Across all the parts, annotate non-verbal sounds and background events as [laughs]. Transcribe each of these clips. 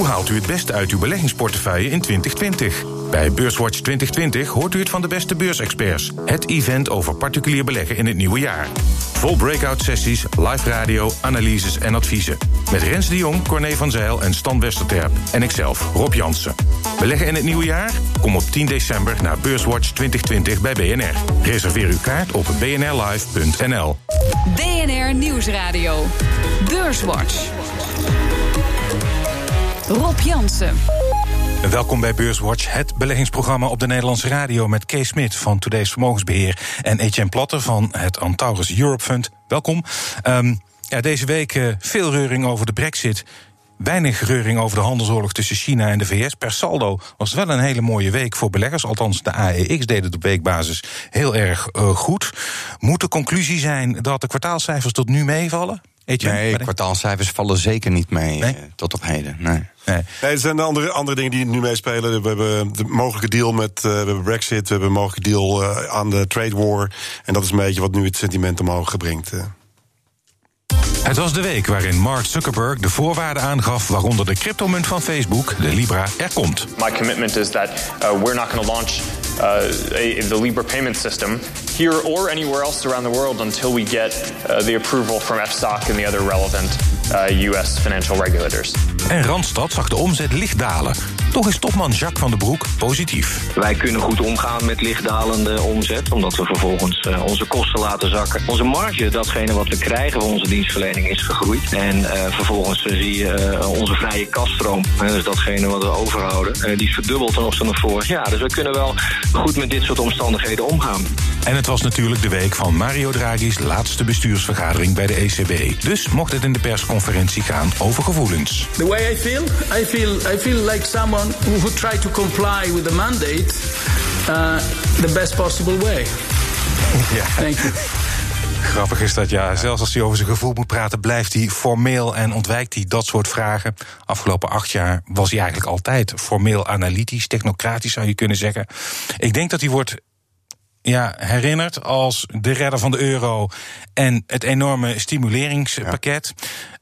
Hoe haalt u het beste uit uw beleggingsportefeuille in 2020? Bij Beurswatch 2020 hoort u het van de beste beursexperts. Het event over particulier beleggen in het nieuwe jaar. Vol breakout sessies, live radio, analyses en adviezen. Met Rens de Jong, Corné van Zijl en Stan Westerterp. En ikzelf, Rob Jansen. Beleggen in het nieuwe jaar? Kom op 10 december naar Beurswatch 2020 bij BNR. Reserveer uw kaart op bnrlive.nl. BNR Nieuwsradio. Beurswatch. Rob Jansen. Welkom bij Beurswatch, het beleggingsprogramma op de Nederlandse radio met Kees Smit van Today's Vermogensbeheer en Etienne Platte van het Antaurus Europe Fund. Welkom. Um, ja, deze week uh, veel reuring over de Brexit. Weinig reuring over de handelsoorlog tussen China en de VS. Per saldo was het wel een hele mooie week voor beleggers. Althans, de AEX deed het op weekbasis heel erg uh, goed. Moet de conclusie zijn dat de kwartaalcijfers tot nu meevallen? Nee, kwartaalcijfers vallen zeker niet mee nee? uh, tot op heden. Nee. Nee. nee, er zijn andere, andere dingen die nu meespelen. We hebben de mogelijke deal met uh, we hebben Brexit, we hebben een mogelijke deal uh, aan de trade war. En dat is een beetje wat nu het sentiment omhoog brengt. Uh. Het was de week waarin Mark Zuckerberg de voorwaarden aangaf waaronder de cryptomunt van Facebook, de Libra, er komt. My commitment is that uh, we're not going to launch uh, a, the Libra payment system here or anywhere else around the world until we get uh, the approval from FSOC and the other relevant US uh, financial regulators. En Randstad zag de omzet licht dalen. Toch is topman Jacques van den Broek positief. Wij kunnen goed omgaan met lichtdalende omzet, omdat we vervolgens uh, onze kosten laten zakken. Onze marge, datgene wat we krijgen van onze dienstverlening, is gegroeid. En uh, vervolgens zie je onze vrije kaststroom, dus datgene wat we overhouden, die is verdubbeld ten opzichte van vorig jaar. Dus we kunnen wel goed met dit soort omstandigheden omgaan. En het was natuurlijk de week van Mario Draghi's laatste bestuursvergadering bij de ECB. Dus mocht het in de persconferentie gaan over gevoelens. The way I feel, I feel, I feel like someone who try to comply with the mandate uh, the best possible way. [laughs] Ja. Thank you. Grappig is dat, ja. Zelfs als hij over zijn gevoel moet praten, blijft hij formeel en ontwijkt hij dat soort vragen. Afgelopen acht jaar was hij eigenlijk altijd formeel analytisch, technocratisch zou je kunnen zeggen. Ik denk dat hij wordt ja, herinnerd als de redder van de euro en het enorme stimuleringspakket.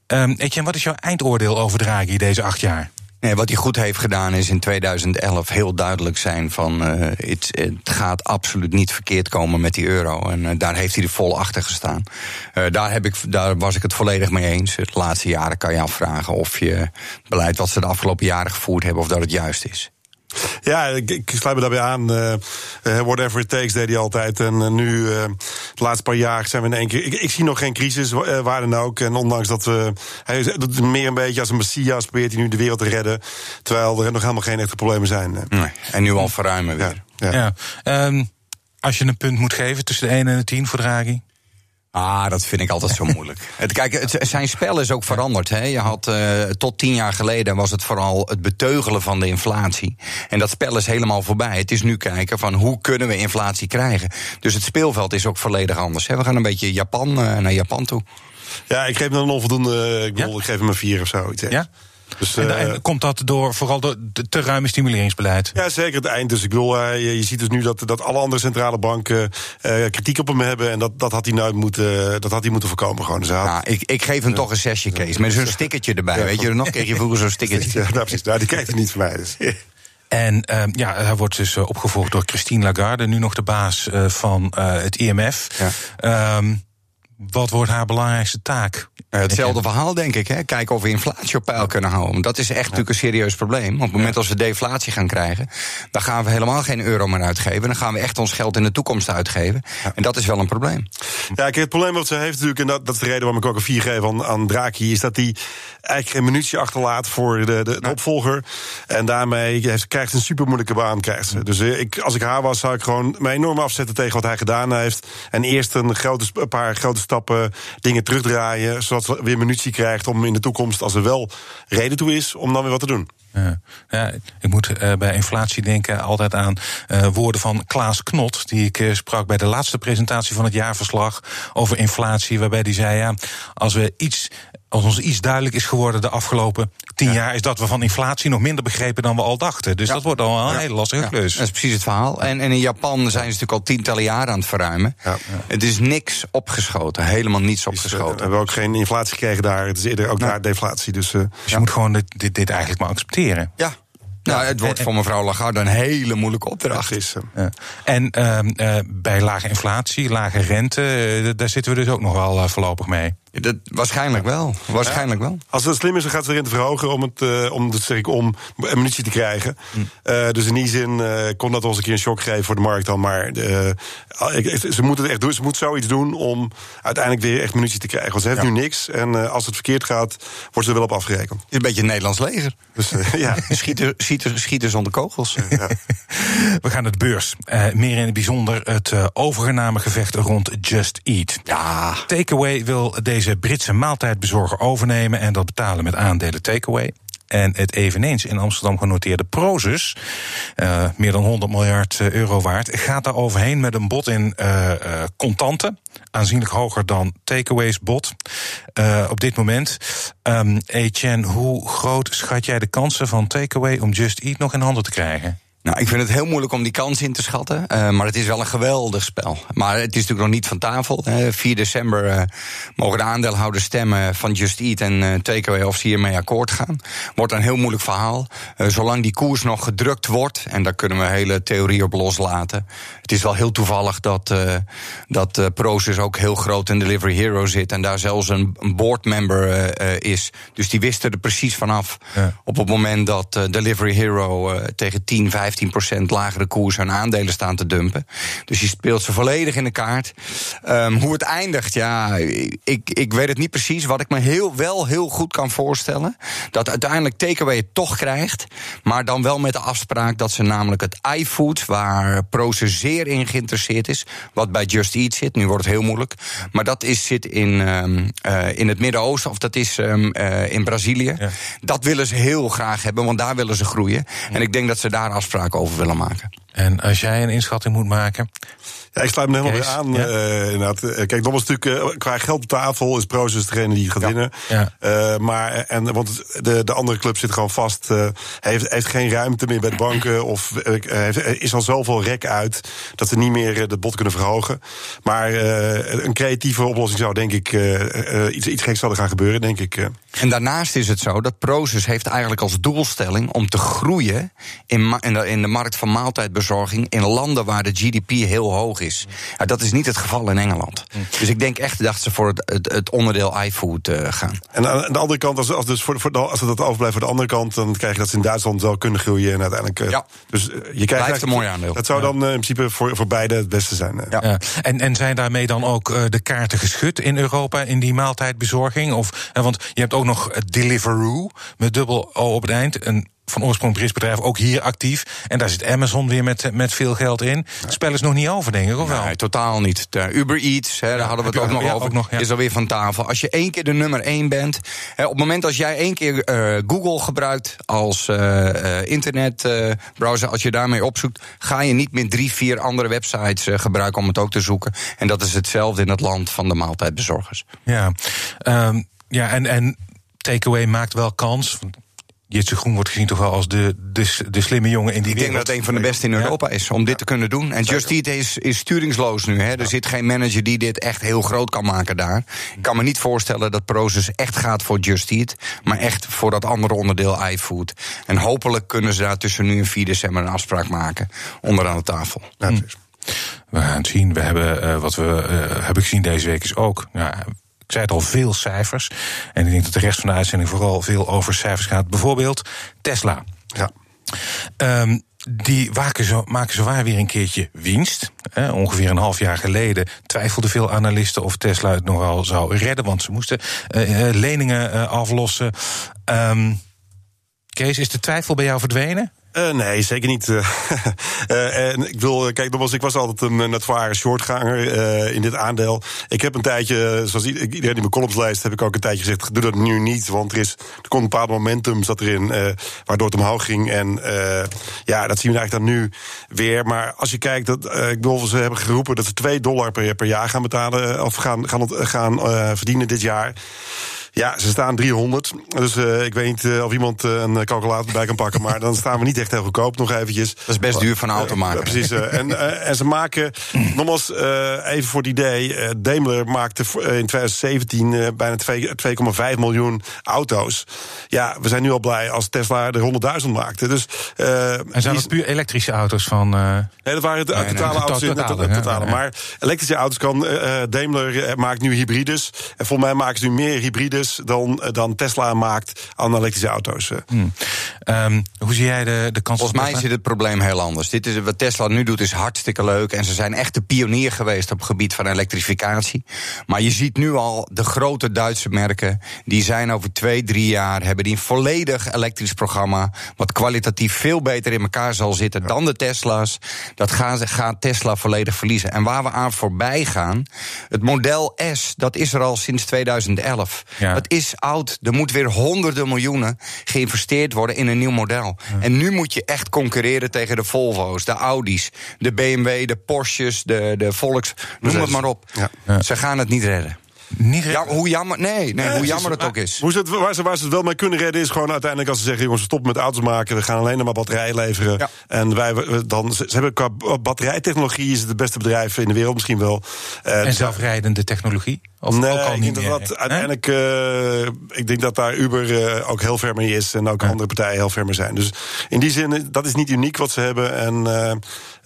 Ja. Um, Etienne, wat is jouw eindoordeel over Draghi deze acht jaar? Nee, wat hij goed heeft gedaan is in 2011 heel duidelijk zijn van uh, het, het, gaat absoluut niet verkeerd komen met die euro. En uh, daar heeft hij er vol achter gestaan. Uh, daar, heb ik, daar was ik het volledig mee eens. De laatste jaren kan je afvragen of je beleid wat ze de afgelopen jaren gevoerd hebben, of dat het juist is. Ja, ik, ik sluit me daarbij aan. Uh, whatever it takes deed hij altijd. En uh, nu, uh, de laatste paar jaar zijn we in één keer... Ik, ik zie nog geen crisis, waar dan ook. En ondanks dat we... Hij doet meer een beetje als een messias... probeert hij nu de wereld te redden. Terwijl er nog helemaal geen echte problemen zijn. Nee, en nu al verruimen weer. Ja, ja. ja. Um, als je een punt moet geven tussen de 1 en de 10 voor Draghi... Ah, dat vind ik altijd zo [laughs] moeilijk. Het, kijk, het, zijn spel is ook veranderd. Hè. Je had uh, tot tien jaar geleden was het vooral het beteugelen van de inflatie. En dat spel is helemaal voorbij. Het is nu kijken van hoe kunnen we inflatie krijgen. Dus het speelveld is ook volledig anders. Hè. We gaan een beetje Japan, uh, naar Japan toe. Ja, ik geef hem een onvoldoende. Ik, bedoel, ja? ik geef hem een vier of zo. Iets ja? Dus, en, en, eh, komt dat door vooral door de te ruime stimuleringsbeleid? Ja, zeker het eind. Dus ik bedoel, uh, je, je, ziet dus nu dat, dat alle andere centrale banken uh, kritiek op hem hebben. En dat, dat, had hij nou moeten, dat had hij moeten voorkomen. Gewoon. Dus had, ja, ik, ik geef hem toch een zesje, Kees. Met zo'n stickertje erbij. weet je, nog kreeg je vroeger zo'n stickertje. Ja, nou, precies. Nou, die krijgt hij niet van mij. Dus. En uh, ja, hij wordt dus opgevolgd door Christine Lagarde, nu nog de baas uh, van uh, het IMF. Ja. Um, wat wordt haar belangrijkste taak? Uh, hetzelfde verhaal, denk ik. Hè? Kijken of we inflatie op peil kunnen houden. Want dat is echt ja. natuurlijk een serieus probleem. Op het moment als we deflatie gaan krijgen, dan gaan we helemaal geen euro meer uitgeven. Dan gaan we echt ons geld in de toekomst uitgeven. Ja. En dat is wel een probleem. Ja, kijk, het probleem wat ze heeft natuurlijk, en dat, dat is de reden waarom ik ook een 4 geef aan, aan Draghi, is dat hij eigenlijk geen munitie achterlaat voor de, de, de ja. opvolger. En daarmee heeft, krijgt ze een super moeilijke baan. Krijgt ze. Dus ik, als ik haar was, zou ik gewoon mij enorm afzetten tegen wat hij gedaan heeft. En eerst een, grote, een paar grote stappen dingen terugdraaien. Zodat ze weer munitie krijgt om in de toekomst, als er wel reden toe is, om dan weer wat te doen. Ja. Ja, ik moet uh, bij inflatie denken altijd aan uh, woorden van Klaas Knot, die ik uh, sprak bij de laatste presentatie van het jaarverslag over inflatie, waarbij hij zei: ja, als we iets als ons iets duidelijk is geworden de afgelopen tien ja. jaar, is dat we van inflatie nog minder begrepen dan we al dachten. Dus ja. dat wordt al een ja. hele lastige klus. Dat is precies het verhaal. En, en, in Japan zijn ze natuurlijk al tientallen jaren aan het verruimen. Het is niks opgeschoten, helemaal niets opgeschoten. we hebben ook geen inflatie gekregen daar. Het is eerder ook daar deflatie. Dus, uh, dus je moet gewoon dit, dit, dit eigenlijk maar accepteren. Ja, nou, het wordt voor mevrouw Lagarde een hele moeilijke opdracht. Is, ja. En uh, uh, bij lage inflatie, lage rente, uh, daar zitten we dus ook nog wel voorlopig mee. Dat, waarschijnlijk wel. Waarschijnlijk wel. Als het slim is, dan gaat ze de rente verhogen om het, uh, om, zeg ik, om munitie te krijgen. Hm. Uh, dus in die zin uh, kon dat ons een keer een shock geven voor de markt dan. Maar ze moet het echt doen. Ze moet zoiets doen om uiteindelijk weer echt munitie te krijgen. Want ze heeft ja. nu niks. En als het verkeerd gaat, wordt ze er wel op afgerekend. Is een beetje het Nederlands leger. Dus, [laughs] ja. schieten, schieten, schieten zonder kogels. Ja. [laughs] We gaan het beurs. meer in het bijzonder het overnamegevecht rond Just Eat. Ja. Takeaway wil deze Britse maaltijdbezorger overnemen en dat betalen met aandelen takeaway. En het eveneens in Amsterdam genoteerde Prozus, uh, meer dan 100 miljard euro waard, gaat daar overheen met een bod in uh, contanten. Aanzienlijk hoger dan takeaways bod. op dit moment. Um, Etienne, hoe groot schat jij de kansen van takeaway om Just Eat nog in handen te krijgen? Nou, ik vind het heel moeilijk om die kans in te schatten. Uh, maar het is wel een geweldig spel. Maar het is natuurlijk nog niet van tafel. Uh, 4 december uh, mogen de aandeelhouders stemmen van Just Eat en uh, Takeaway of ze hiermee akkoord gaan. Wordt een heel moeilijk verhaal. zolang die koers nog gedrukt wordt, en daar kunnen we hele theorie op loslaten. Het is wel heel toevallig dat, dat Proces ook heel groot in Delivery Hero zit. En daar zelfs een, een boardmember is. Dus die wisten er precies vanaf. Ja. Op het moment dat Delivery Hero tegen 10, 15 15% lagere koers hun aandelen staan te dumpen. Dus je speelt ze volledig in de kaart. Um, hoe het eindigt, ja, ik, ik weet het niet precies. Wat ik me heel, wel heel goed kan voorstellen, dat uiteindelijk Takeaway het toch krijgt, maar dan wel met de afspraak dat ze namelijk het iFood, waar Proces zeer in geïnteresseerd is, wat bij Just Eat zit, nu wordt het heel moeilijk, maar dat is, zit in, um, uh, in het Midden-Oosten, of dat is um, uh, in Brazilië. Ja. Dat willen ze heel graag hebben, want daar willen ze groeien. Ja. En ik denk dat ze daar afspraken over willen maken. En als jij een inschatting moet maken. Ja, ik sluit me helemaal Kees, weer aan. Ja. Uh, inderdaad. Kijk, nogmaals natuurlijk, uh, qua geld op tafel is Proces degene die gaat ja. winnen. Ja. Uh, maar, en, want de, de andere club zit gewoon vast. heeft, heeft geen ruimte meer bij de banken. of heeft, is al zoveel rek uit dat ze niet meer de bot kunnen verhogen. Maar een creatieve oplossing zou denk ik iets, iets geks zouden gaan gebeuren, denk ik. En daarnaast is het zo dat Proces heeft eigenlijk als doelstelling om te groeien in, in, de, in de markt van maaltijdbezorging in landen waar de GDP heel hoog is. Ja, dat is niet het geval in Engeland. Dus ik denk echt dat ze voor het, het, het onderdeel iFood uh, gaan. En aan de andere kant, als, als, dus voor, voor, als het dat overblijft voor de andere kant, dan krijg je dat ze in Duitsland wel kunnen groeien. En uiteindelijk. Uh, ja. Dus uh, je krijgt Blijft een mooi aandeel. Dat zou dan in principe voor, voor beide het beste zijn. Ja. ja. En, en zijn daarmee dan ook de kaarten geschud in Europa in die maaltijdbezorging? Of, want je hebt ook nog Deliveroo met dubbel O op het eind. Een van oorsprong Brits bedrijf ook hier actief. En daar zit Amazon weer met, met veel geld in. Het spel is nog niet over, denk ik, of wel? Nee, totaal niet. De Uber Eats, hè, daar hadden we het ook nog ja, over, ook nog, ja. is alweer van tafel. Als je één keer de nummer één bent... Op het moment als jij één keer uh, Google gebruikt als uh, internetbrowser... als je daarmee opzoekt, ga je niet meer drie, vier andere websites gebruiken... om het ook te zoeken. En dat is hetzelfde in het land van de maaltijdbezorgers. Ja, um, ja en... en Takeaway maakt wel kans. Jitse Groen wordt gezien toch wel als de, de, de slimme jongen in die Ik denk dat het een van de beste in Europa is om dit te kunnen doen. En Just Eat is, is sturingsloos nu. Hè. Er zit geen manager die dit echt heel groot kan maken daar. Ik kan me niet voorstellen dat Proces echt gaat voor Just Eat. Maar echt voor dat andere onderdeel iFood. En hopelijk kunnen ze daar tussen nu en 4 december een afspraak maken. Onderaan de tafel. Ja, we gaan het zien. We hebben, uh, wat we uh, hebben gezien deze week is ook... Ja, ik zei het al, veel cijfers. En ik denk dat de rest van de uitzending vooral veel over cijfers gaat. Bijvoorbeeld Tesla. Ja. Um, die maken zo, maken zo waar weer een keertje winst. Eh, ongeveer een half jaar geleden twijfelden veel analisten of Tesla het nog wel zou redden, want ze moesten uh, leningen uh, aflossen. Um, Kees, is de twijfel bij jou verdwenen? Uh, nee, zeker niet. Uh, [laughs] en ik wil, kijk, ik was altijd een notoire shortganger in dit aandeel. Ik heb een tijdje, zoals iedereen die mijn columns leest, heb ik ook een tijdje gezegd: doe dat nu niet. Want er, is, er komt een bepaald momentum zat erin, waardoor het omhoog ging. En ja, dat zien we eigenlijk dan nu weer. Maar als je kijkt, dat, ik bedoel, ze hebben geroepen dat ze 2 dollar per, per jaar gaan betalen, of gaan, gaan, gaan verdienen dit jaar. Ja, ze staan 300. Dus uh, ik weet niet uh, of iemand uh, een calculator bij kan pakken. Maar dan staan we niet echt heel goedkoop nog eventjes. Dat is best duur van een auto maken. precies. en, en ze maken, nogmaals, even voor het idee. Daimler maakte in 2017 bijna 2,5 miljoen auto's. Ja, we zijn nu al blij als Tesla er 100.000 maakte. Dus, en zijn dat puur elektrische auto's van... Nee, dat waren de, nee, totale auto's. Totale, totale, totale. Maar elektrische auto's kan... Daimler maakt nu hybrides. En volgens mij maken ze nu meer hybrides dan, eh, dan Tesla maakt aan elektrische auto's. Eh. Hmm. Um, hoe zie jij de, de kans? Volgens mij zit het probleem heel anders. Dit is, wat Tesla nu doet is hartstikke leuk. En ze zijn echt de pionier geweest op het gebied van elektrificatie. Maar je ziet nu al de grote Duitse merken. Die zijn over twee, drie jaar. hebben die een volledig elektrisch programma. Wat kwalitatief veel beter in elkaar zal zitten dan de Tesla's. Dat gaat, gaat Tesla volledig verliezen. En waar we aan voorbij gaan. Het model S, dat is er al sinds 2011. Ja. Het is oud. Er moet weer honderden miljoenen geïnvesteerd worden in een nieuw model. En nu moet je echt concurreren tegen de Volvo's, de Audi's, de BMW, de Porsches, de, de Volks. Noem het maar op. Ze gaan het niet redden. Niet ja, hoe jammer, nee, nee, hoe jammer het ook is. Hoe ze het, waar, ze, waar ze het wel mee kunnen redden is gewoon uiteindelijk als ze zeggen: jongens, stop met auto's maken, we gaan alleen nog maar batterijen leveren. En wij dan, ze, hebben qua batterijtechnologie is het het beste bedrijf in de wereld misschien wel. Uh, en zelfrijdende technologie? Of nee, ook al ik niet denk meer, dat, dat uiteindelijk, uh, ik denk dat daar Uber uh, ook heel ver mee is en ook andere partijen heel ver mee zijn. Dus in die zin, dat is niet uniek wat ze hebben. En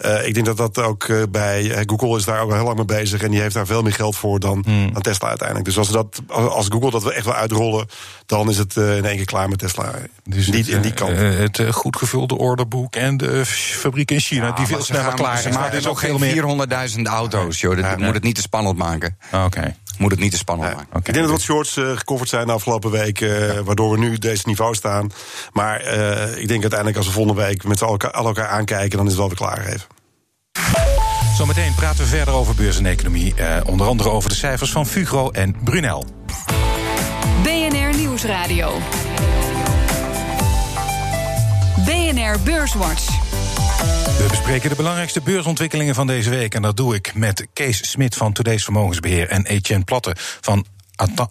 uh, ik denk dat dat ook bij Google is daar ook al heel lang mee bezig en die heeft daar veel meer geld voor dan, hmm. dan Tesla uiteindelijk. Dus als, dat, als Google dat we echt wel uitrollen, dan is het in één keer klaar met Tesla. Dus niet in die kant. het goed gevulde orderboek en de fabriek in China, ja, die veel sneller klaar zijn. Maar er is ook geen 400.000 auto's, joh. Dat moet het niet te spannend maken. Oké moet het niet te spannend maken. Okay. Ik denk dat wat shorts uh, gecoverd zijn de afgelopen week, uh, waardoor we nu deze niveau staan. Maar uh, ik denk uiteindelijk als we volgende week met z'n elkaar, elkaar aankijken, dan is het wel weer klaar even. Zometeen praten we verder over beurs en economie. onder andere over de cijfers van Fugro en Brunel. BNR Nieuwsradio. BNR Beurswatch. We bespreken de belangrijkste beursontwikkelingen van deze week. En dat doe ik met Kees Smit van Today's Vermogensbeheer en Etienne Platte van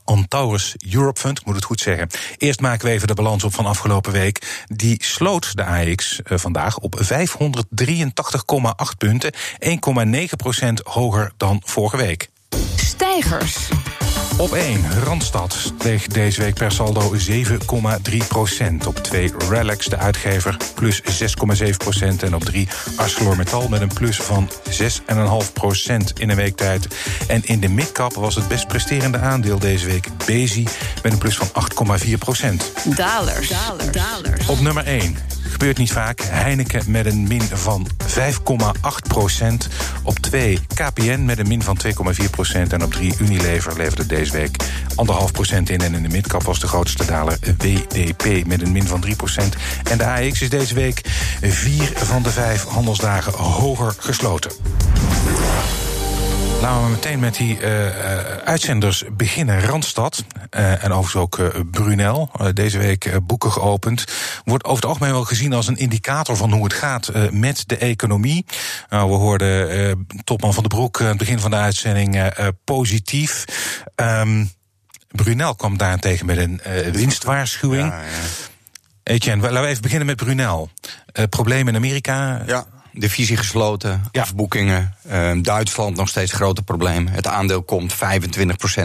Antaurus Europe Fund, moet het goed zeggen. Eerst maken we even de balans op van afgelopen week. Die sloot de AX eh, vandaag op 583,8 punten, 1,9% hoger dan vorige week. Stijgers. Op 1, Randstad steeg deze week per saldo 7,3 procent. Op 2, Relax, de uitgever, plus 6,7 procent. En op 3, ArcelorMittal met een plus van 6,5 procent in een week tijd. En in de midcap was het best presterende aandeel deze week Bezi met een plus van 8,4 procent. Dalers. Dalers. Dalers. Op nummer 1, Gebeurt niet vaak. Heineken met een min van 5,8 procent. Op 2 KPN met een min van 2,4 procent. En op 3 Unilever leverde deze week 1,5 procent in. En in de midcap was de grootste daler WDP met een min van 3 procent. En de AX is deze week 4 van de 5 handelsdagen hoger gesloten. Laten we meteen met die uh, uitzenders beginnen. Randstad uh, en overigens ook Brunel. deze week boeken geopend. Wordt over het algemeen wel gezien als een indicator van hoe het gaat met de economie. Nou, we hoorden topman van de Broek aan het begin van de uitzending positief. Um, Brunel kwam daarentegen met een winstwaarschuwing. Ja, ja. Etienne, laten we even beginnen met Brunel. probleem in Amerika. Ja divisie gesloten, ja. afboekingen. Uh, Duitsland nog steeds grote problemen. Het aandeel komt 25%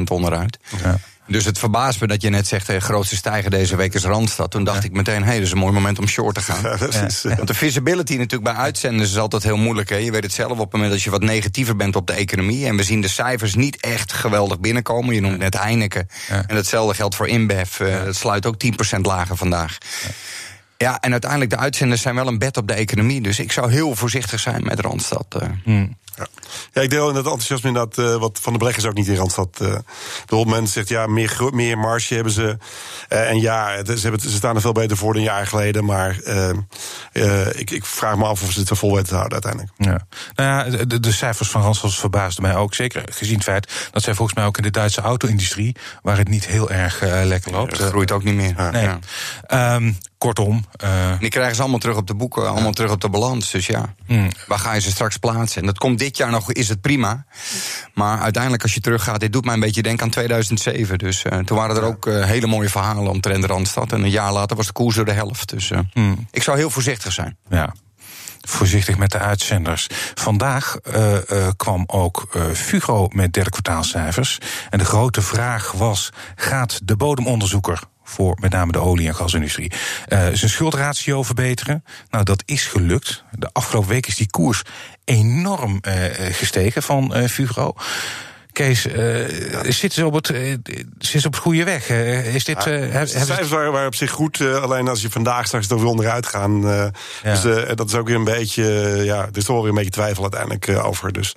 onderuit. Ja. Dus het verbaast me dat je net zegt, de grootste stijger deze week is Randstad. Toen dacht ik meteen, hé, hey, dat is een mooi moment om short te gaan. [laughs] Ja, Want de visibility natuurlijk bij uitzenders is altijd heel moeilijk. Hè. Je weet het zelf op het moment dat je wat negatiever bent op de economie. En we zien de cijfers niet echt geweldig binnenkomen. Je noemt net Heineken. En hetzelfde geldt voor InBev. Uh, dat sluit ook 10% lager vandaag. Ja, en uiteindelijk de uitzenders zijn wel een bed op de economie. Dus ik zou heel voorzichtig zijn met Randstad. Uh. Hmm. Ja. ja, ik deel in het enthousiasme inderdaad uh, wat van de beleggers ook niet in Randstad. Uh, de mensen zegt ja, meer, meer marge hebben ze. Uh, en ja, ze, hebben, ze staan er veel beter voor dan een jaar geleden. Maar eh, ik, ik vraag me af of ze het er vol weten te houden uiteindelijk. Ja. Nou ja, de, de cijfers van Randstad verbaasden mij ook. Zeker gezien het feit dat zij volgens mij ook in de Duitse auto-industrie... waar het niet heel erg eh, lekker loopt. Het groeit ook niet meer. Nee. Ja. Ehm, kortom, eh, Die krijgen ze allemaal terug op de boeken, allemaal terug op de balans. Dus ja, Hmm. waar ga je ze straks plaatsen? En dat komt dit jaar nog, is het prima. Maar uiteindelijk als je teruggaat, dit doet mij een beetje denken aan 2007. Dus eh, toen waren er ook eh, hele mooie verhalen omtrent de Randstad. En een jaar later was de koers door de helft. Dus eh, Hmm. ik zou heel voorzichtig zijn. ja. Voorzichtig met de uitzenders. Vandaag kwam ook eh, Fugro met derde kwartaalcijfers. En de grote vraag was: gaat de bodemonderzoeker voor met name de olie- en gasindustrie eh, zijn schuldratio verbeteren? Nou, dat is gelukt. De afgelopen week is die koers enorm eh, gestegen van eh, Fugro. Kees, eh zitten ze op het, zitten ze op het goede weg? Eh, is dit, heb- De cijfers waren, waren op zich goed, alleen als je vandaag straks er weer onderuit gaan. Ja. Dus dat is ook weer een beetje, ja, er is toch wel weer een beetje twijfel uiteindelijk over. Dus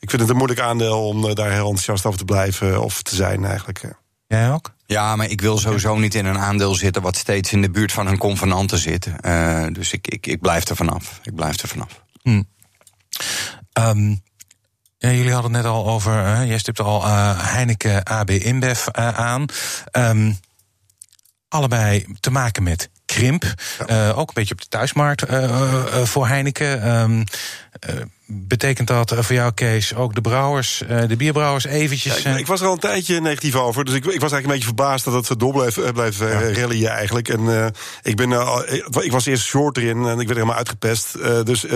ik vind het een moeilijk aandeel om daar heel enthousiast over te blijven of te zijn eigenlijk. Jij ook? Ja, maar ik wil sowieso niet in een aandeel zitten wat steeds in de buurt van hun convenanten zit. Eh, dus ik, ik, ik blijf er vanaf. Ik blijf er vanaf. Ehm, ja, jullie hadden het net al over, hè, jij stipte al eh, Heineken AB InBev eh, aan. Ehm, allebei te maken met krimp. Ook een beetje op de thuismarkt voor Heineken. Eh, betekent dat eh, voor jou, Kees, ook de brouwers, eh, de bierbrouwers eventjes... Ja, ik, eh, ik was er al een tijdje negatief over. Dus ik, ik was eigenlijk een beetje verbaasd dat het zo door eh, bleef eh, rallyen eigenlijk. En ik, ben, ik, was eerst short erin en ik werd helemaal uitgepest. Dus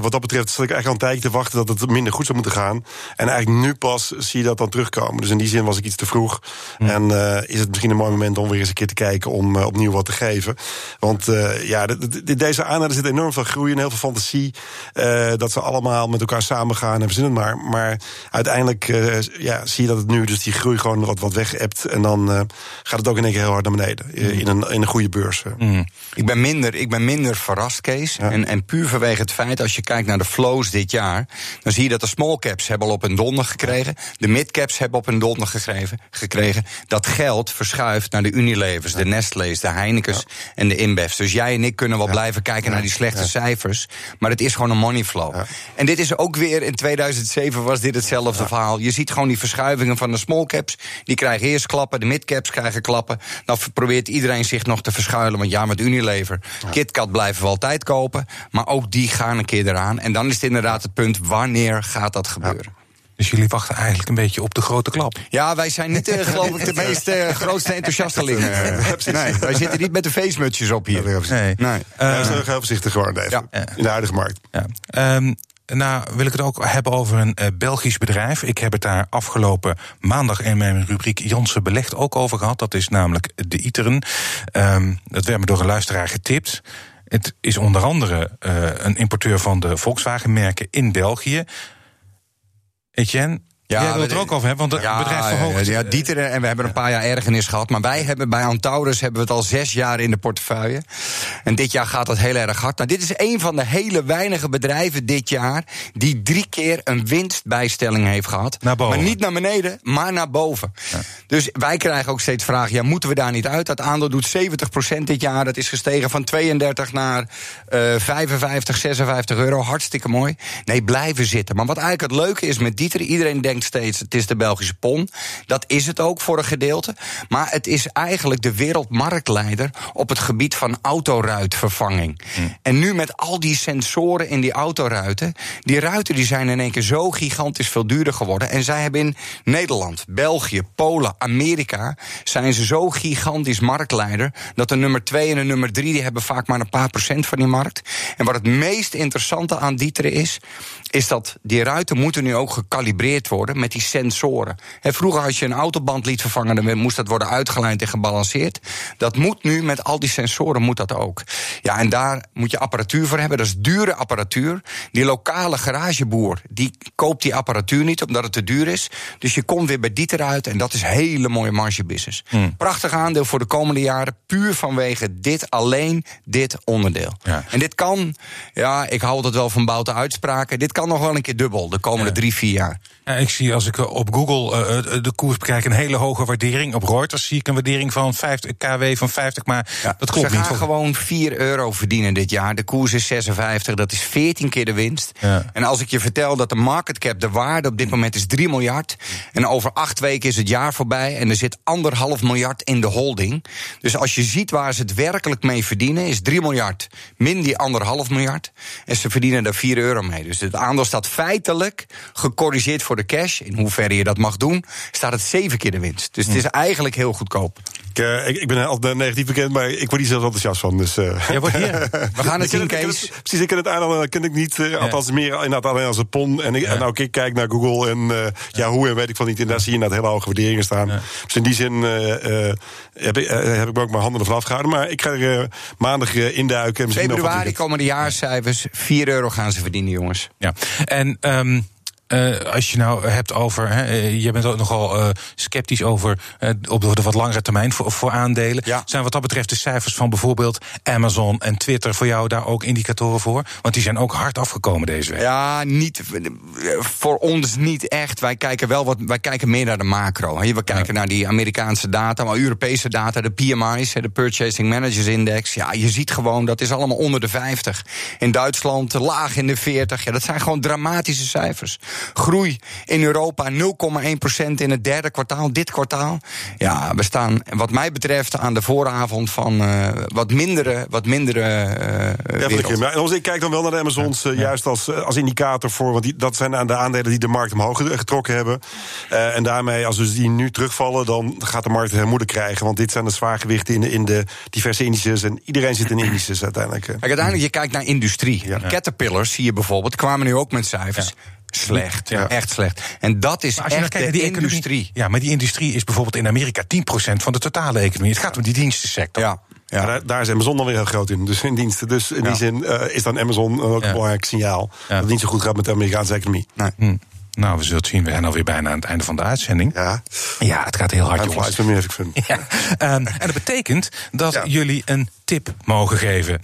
wat dat betreft zat ik eigenlijk al een tijdje te wachten dat het minder goed zou moeten gaan. En eigenlijk nu pas zie je dat dan terugkomen. Dus in die zin was ik iets te vroeg. En is het misschien een mooi moment om weer eens een keer te kijken om opnieuw wat te geven. Want ja, de- de- de- deze aandelen zit enorm veel groei en heel veel fantasie. eh, dat ze allemaal met elkaar samengaan en verzinnen maar. Maar uiteindelijk eh, ja, zie je dat het nu dus die groei gewoon wat, wat weg hebt. En dan eh, gaat het ook in één keer heel hard naar beneden. eh, In, een, in een goede beurs. eh. Ik ben minder, ik ben minder verrast, Kees. En, en puur vanwege het feit, als je kijkt naar de flows dit jaar... dan zie je dat de small caps hebben al op een donder gekregen. De mid caps hebben op een donder gekregen. gekregen. Dat geld verschuift naar de Unilevers, de Nestle's, de Heinekens en de InBev's. Dus jij en ik kunnen wel blijven kijken naar die slechte cijfers. Maar het is gewoon een money flow. En dit is ook weer, in 2007 was dit hetzelfde verhaal. Je ziet gewoon die verschuivingen van de small caps. Die krijgen eerst klappen, de mid caps krijgen klappen. Dan probeert iedereen zich nog te verschuilen. Want ja, met Unilever, KitKat blijven we altijd kopen. Maar ook die gaan een keer eraan. En dan is het inderdaad het punt, wanneer gaat dat gebeuren? Dus jullie wachten eigenlijk een beetje op de grote klap. Ja, wij zijn niet, eh, geloof ik, de [laughs] meest eh, grootste enthousiastelingen. nee, wij zitten niet met de feestmutsjes op hier. Nee. Nee. Ja, dat is heel voorzichtig geworden even. Ja. In de huidige markt. Ja. Ehm, nou, wil ik het ook hebben over een eh, Belgisch bedrijf. Ik heb het daar afgelopen maandag in mijn rubriek Jansen Belegt ook over gehad. Dat is namelijk de Iteren. Ehm, dat werd me door een luisteraar getipt. Het is onder andere eh, een importeur van de Volkswagen-merken in België. Etienne, Ja, jij wil het er ook over hebben, want het bedrijf verhoogt... Ja, ja, Dieter en we hebben een paar jaar ergernis gehad. Maar wij hebben bij Antaurus hebben we het al zes jaar in de portefeuille. En dit jaar gaat dat heel erg hard. Nou, dit is een van de hele weinige bedrijven dit jaar... die drie keer een winstbijstelling heeft gehad. Naar boven. Maar niet naar beneden, maar naar boven. Dus wij krijgen ook steeds vragen, ja, moeten we daar niet uit? Dat aandeel doet 70% dit jaar. Dat is gestegen van 32 naar eh 55, 56 euro. Hartstikke mooi. Nee, blijven zitten. Maar wat eigenlijk het leuke is met Dieter... iedereen denkt steeds, het is de Belgische pon. Dat is het ook voor een gedeelte. Maar het is eigenlijk de wereldmarktleider... op het gebied van En nu met al die sensoren in die autoruiten... die ruiten die zijn in één keer zo gigantisch veel duurder geworden. En zij hebben in Nederland, België, Polen, Amerika... zijn ze zo gigantisch marktleider... dat de nummer 2 en de nummer 3 die hebben vaak maar een paar procent van die markt. En wat het meest interessante aan Dieteren is... is dat die ruiten moeten nu ook gecalibreerd worden met die sensoren. Hè, vroeger als je een autoband liet vervangen... dan moest dat worden uitgelijnd en gebalanceerd. Dat moet nu met al die sensoren moet dat ook. Ja, en daar moet je apparatuur voor hebben. Dat is dure apparatuur. Die lokale garageboer die koopt die apparatuur niet omdat het te duur is. Dus je komt weer bij Dieter uit en dat is hele mooie margebusiness. Prachtig aandeel voor de komende jaren. Puur vanwege dit alleen, dit onderdeel. Ja. En dit kan, ja, ik hou het wel van bouten uitspraken. Dit kan nog wel een keer dubbel de komende drie, vier jaar. Ja, ik zie als ik eh, op Google eh, eh, de koers bekijk een hele hoge waardering. Op Reuters zie ik een waardering van 50, KW van 50, maar dat klopt Ze niet. gaan Vol- gewoon 4 euro verdienen dit jaar. De koers is 56, dat is 14 keer de winst. Ja. En als ik je vertel dat de market cap, de waarde op dit moment is 3 miljard. En over acht weken is het jaar voorbij. En er zit anderhalf miljard in de holding. Dus als je ziet waar ze het werkelijk mee verdienen, is 3 miljard. Min die anderhalf miljard. En ze verdienen daar 4 euro mee. Dus het aandeel staat feitelijk gecorrigeerd voor de cash. In hoeverre je dat mag doen, staat het 7 keer de winst. Dus het is eigenlijk heel goedkoop. Ik, eh, ik, ik ben altijd negatief bekend, maar ik word hier zelfs enthousiast van. Dus, eh. Jij wordt hier. [laughs] We gaan het zien, Kees. precies, ik ken het dat ken ik niet. eh, Althans, meer inderdaad alleen als een pon. En, ik, en nou, ik kijk naar Google en eh Yahoo en weet ik van niet. En daar zie je inderdaad hele hoge waarderingen staan. Dus in die zin eh, eh, heb, ik, heb ik me ook mijn handen ervan afgehouden. Maar ik ga er eh, maandag eh, induiken. Wat Februari komen de jaarcijfers. 4 euro gaan ze verdienen, jongens. Ja, en ehm, eh, als je nou hebt over, hè, eh, je bent ook nogal eh, sceptisch over op de wat langere termijn voor, voor aandelen. Ja. Zijn wat dat betreft de cijfers van bijvoorbeeld Amazon en Twitter voor jou daar ook indicatoren voor? Want die zijn ook hard afgekomen deze week. Ja, niet, voor ons niet echt. Wij kijken wel wat, wij kijken meer naar de macro. hè. We kijken naar die Amerikaanse data, maar Europese data, de PMI's, de Purchasing Managers Index. Ja, je ziet gewoon dat is allemaal onder de 50. In Duitsland laag in de 40. Ja, dat zijn gewoon dramatische cijfers. Groei in Europa 0,1% in het derde kwartaal, dit kwartaal. Ja, we staan, wat mij betreft, aan de vooravond van eh, wat mindere, wat mindere eh, Ja, wereld. Ja, als ik kijk dan wel naar de Amazons, eh, juist als, als indicator voor. Want die, dat zijn aan de aandelen die de markt omhoog getrokken hebben. En daarmee, als dus die nu terugvallen, dan gaat de markt het moeilijk krijgen. Want dit zijn de zwaargewichten in de, in de diverse indices. En iedereen zit in indices uiteindelijk. Kijk, uiteindelijk, je kijkt naar industrie. Caterpillars zie je bijvoorbeeld, kwamen nu ook met cijfers. Slecht, Ja. echt slecht. En dat is Maar als je echt kijkt de die economie- industrie. Ja, maar die industrie is bijvoorbeeld in Amerika 10% van de totale economie. Het gaat om die dienstensector. Ja, Ja. Daar, daar is Amazon dan weer heel groot in. Dus in diensten. Dus in Ja. die zin eh, is dan Amazon ook Ja. een belangrijk signaal. Ja. Dat het niet zo goed gaat met de Amerikaanse economie. Nee. Hm. Nou, we zullen het zien. We zijn alweer bijna aan het einde van de uitzending. Ja, Ja, het gaat heel hard, jongens. Ja. Ehm, en dat betekent dat Ja. jullie een tip mogen geven.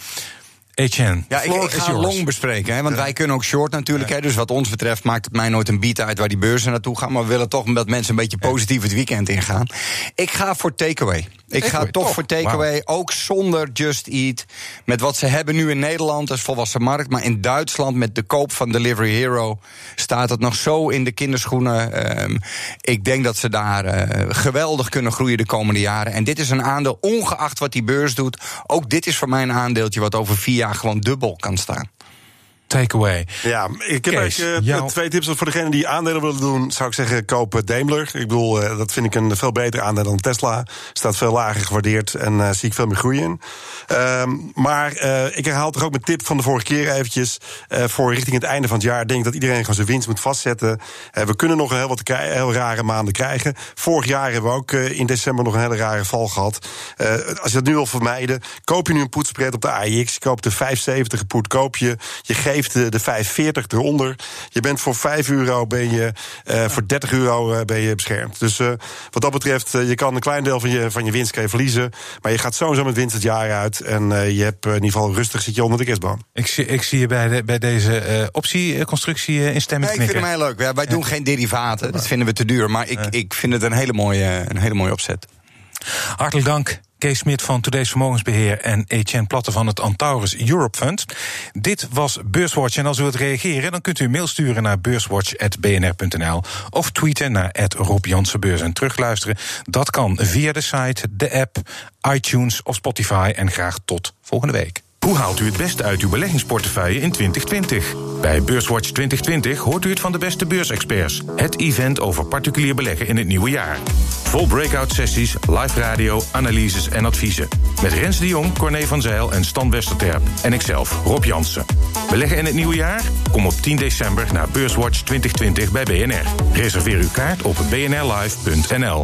Etienne, Ja, ik, ik ga long bespreken, hè, want wij kunnen ook short natuurlijk. Hè, dus wat ons betreft maakt het mij nooit een beat uit waar die beurzen naartoe gaan. Maar we willen toch dat mensen een beetje positief het weekend ingaan. Ik ga voor takeaway. Ik ga toch toch? voor takeaway, ook zonder Just Eat. Met wat ze hebben nu in Nederland als volwassen markt. Maar in Duitsland met de koop van Delivery Hero staat het nog zo in de kinderschoenen. Ehm, ik denk dat ze daar eh, geweldig kunnen groeien de komende jaren. En dit is een aandeel, ongeacht wat die beurs doet. Ook dit is voor mij een aandeeltje wat over vier jaar gewoon dubbel kan staan. Takeaway. Ja, ik heb Kees, eigenlijk eh, jou- twee tips voor degene die aandelen willen doen. Zou ik zeggen, koop eh, Daimler. Ik bedoel, eh, dat vind ik een veel beter aandeel dan Tesla. Staat veel lager gewaardeerd en zie ik veel meer groei in. Ehm, maar ik herhaal toch ook mijn tip van de vorige keer eventjes. voor richting het einde van het jaar denk ik dat iedereen gewoon zijn winst moet vastzetten. We kunnen nog een heel wat heel rare maanden krijgen. Vorig jaar hebben we ook in december nog een hele rare val gehad. Eh, als je dat nu wil vermijden, koop je nu een poetspread op de AIX. Je koopt de 570 poet, koop je. Je geeft de, de 540 eronder. Je bent voor 5 euro, ben je, eh, voor 30 euro eh, ben je beschermd. Dus eh, wat dat betreft, je kan een klein deel van je, van je winst kan je verliezen. Maar je gaat sowieso met winst het jaar uit. En eh, je hebt in ieder geval rustig zit je onder de kerstboom. Ik zie, ik zie je bij, de, bij deze eh, optieconstructie eh, instemmend Nee, ik vind hem heel leuk. Ja, wij doen geen derivaten, dat vinden we te duur. Maar ik, ik vind het een hele mooie, een hele mooie opzet. Hartelijk dank. Kees Smit van Today's Vermogensbeheer en Etienne Platte van het Antaurus Europe Fund. Dit was Beurswatch en als u wilt reageren, dan kunt u een mail sturen naar beurswatch.bnr.nl of tweeten naar Rob en terugluisteren. Dat kan via de site, de app, iTunes of Spotify en graag tot volgende week. Hoe haalt u het beste uit uw beleggingsportefeuille in 2020? Bij Beurswatch 2020 hoort u het van de beste beursexperts. Het event over particulier beleggen in het nieuwe jaar. Vol breakout sessies, live radio, analyses en adviezen. Met Rens de Jong, Corné van Zijl en Stan Westerterp. En ikzelf, Rob Jansen. Beleggen in het nieuwe jaar? Kom op 10 december naar Beurswatch 2020 bij BNR. Reserveer uw kaart op bnrlive.nl.